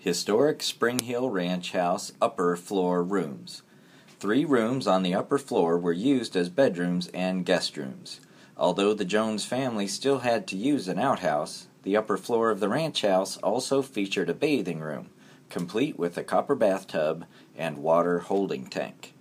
Historic Spring Hill Ranch House upper floor rooms. Three rooms on the upper floor were used as bedrooms and guest rooms. Although the Jones family still had to use an outhouse, the upper floor of the ranch house also featured a bathing room, complete with a copper bathtub and water holding tank.